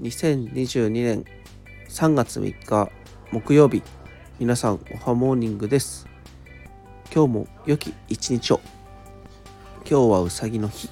2022年3月3日木曜日。皆さんおはモーニングです。今日も良き一日を。今日はうさぎの日。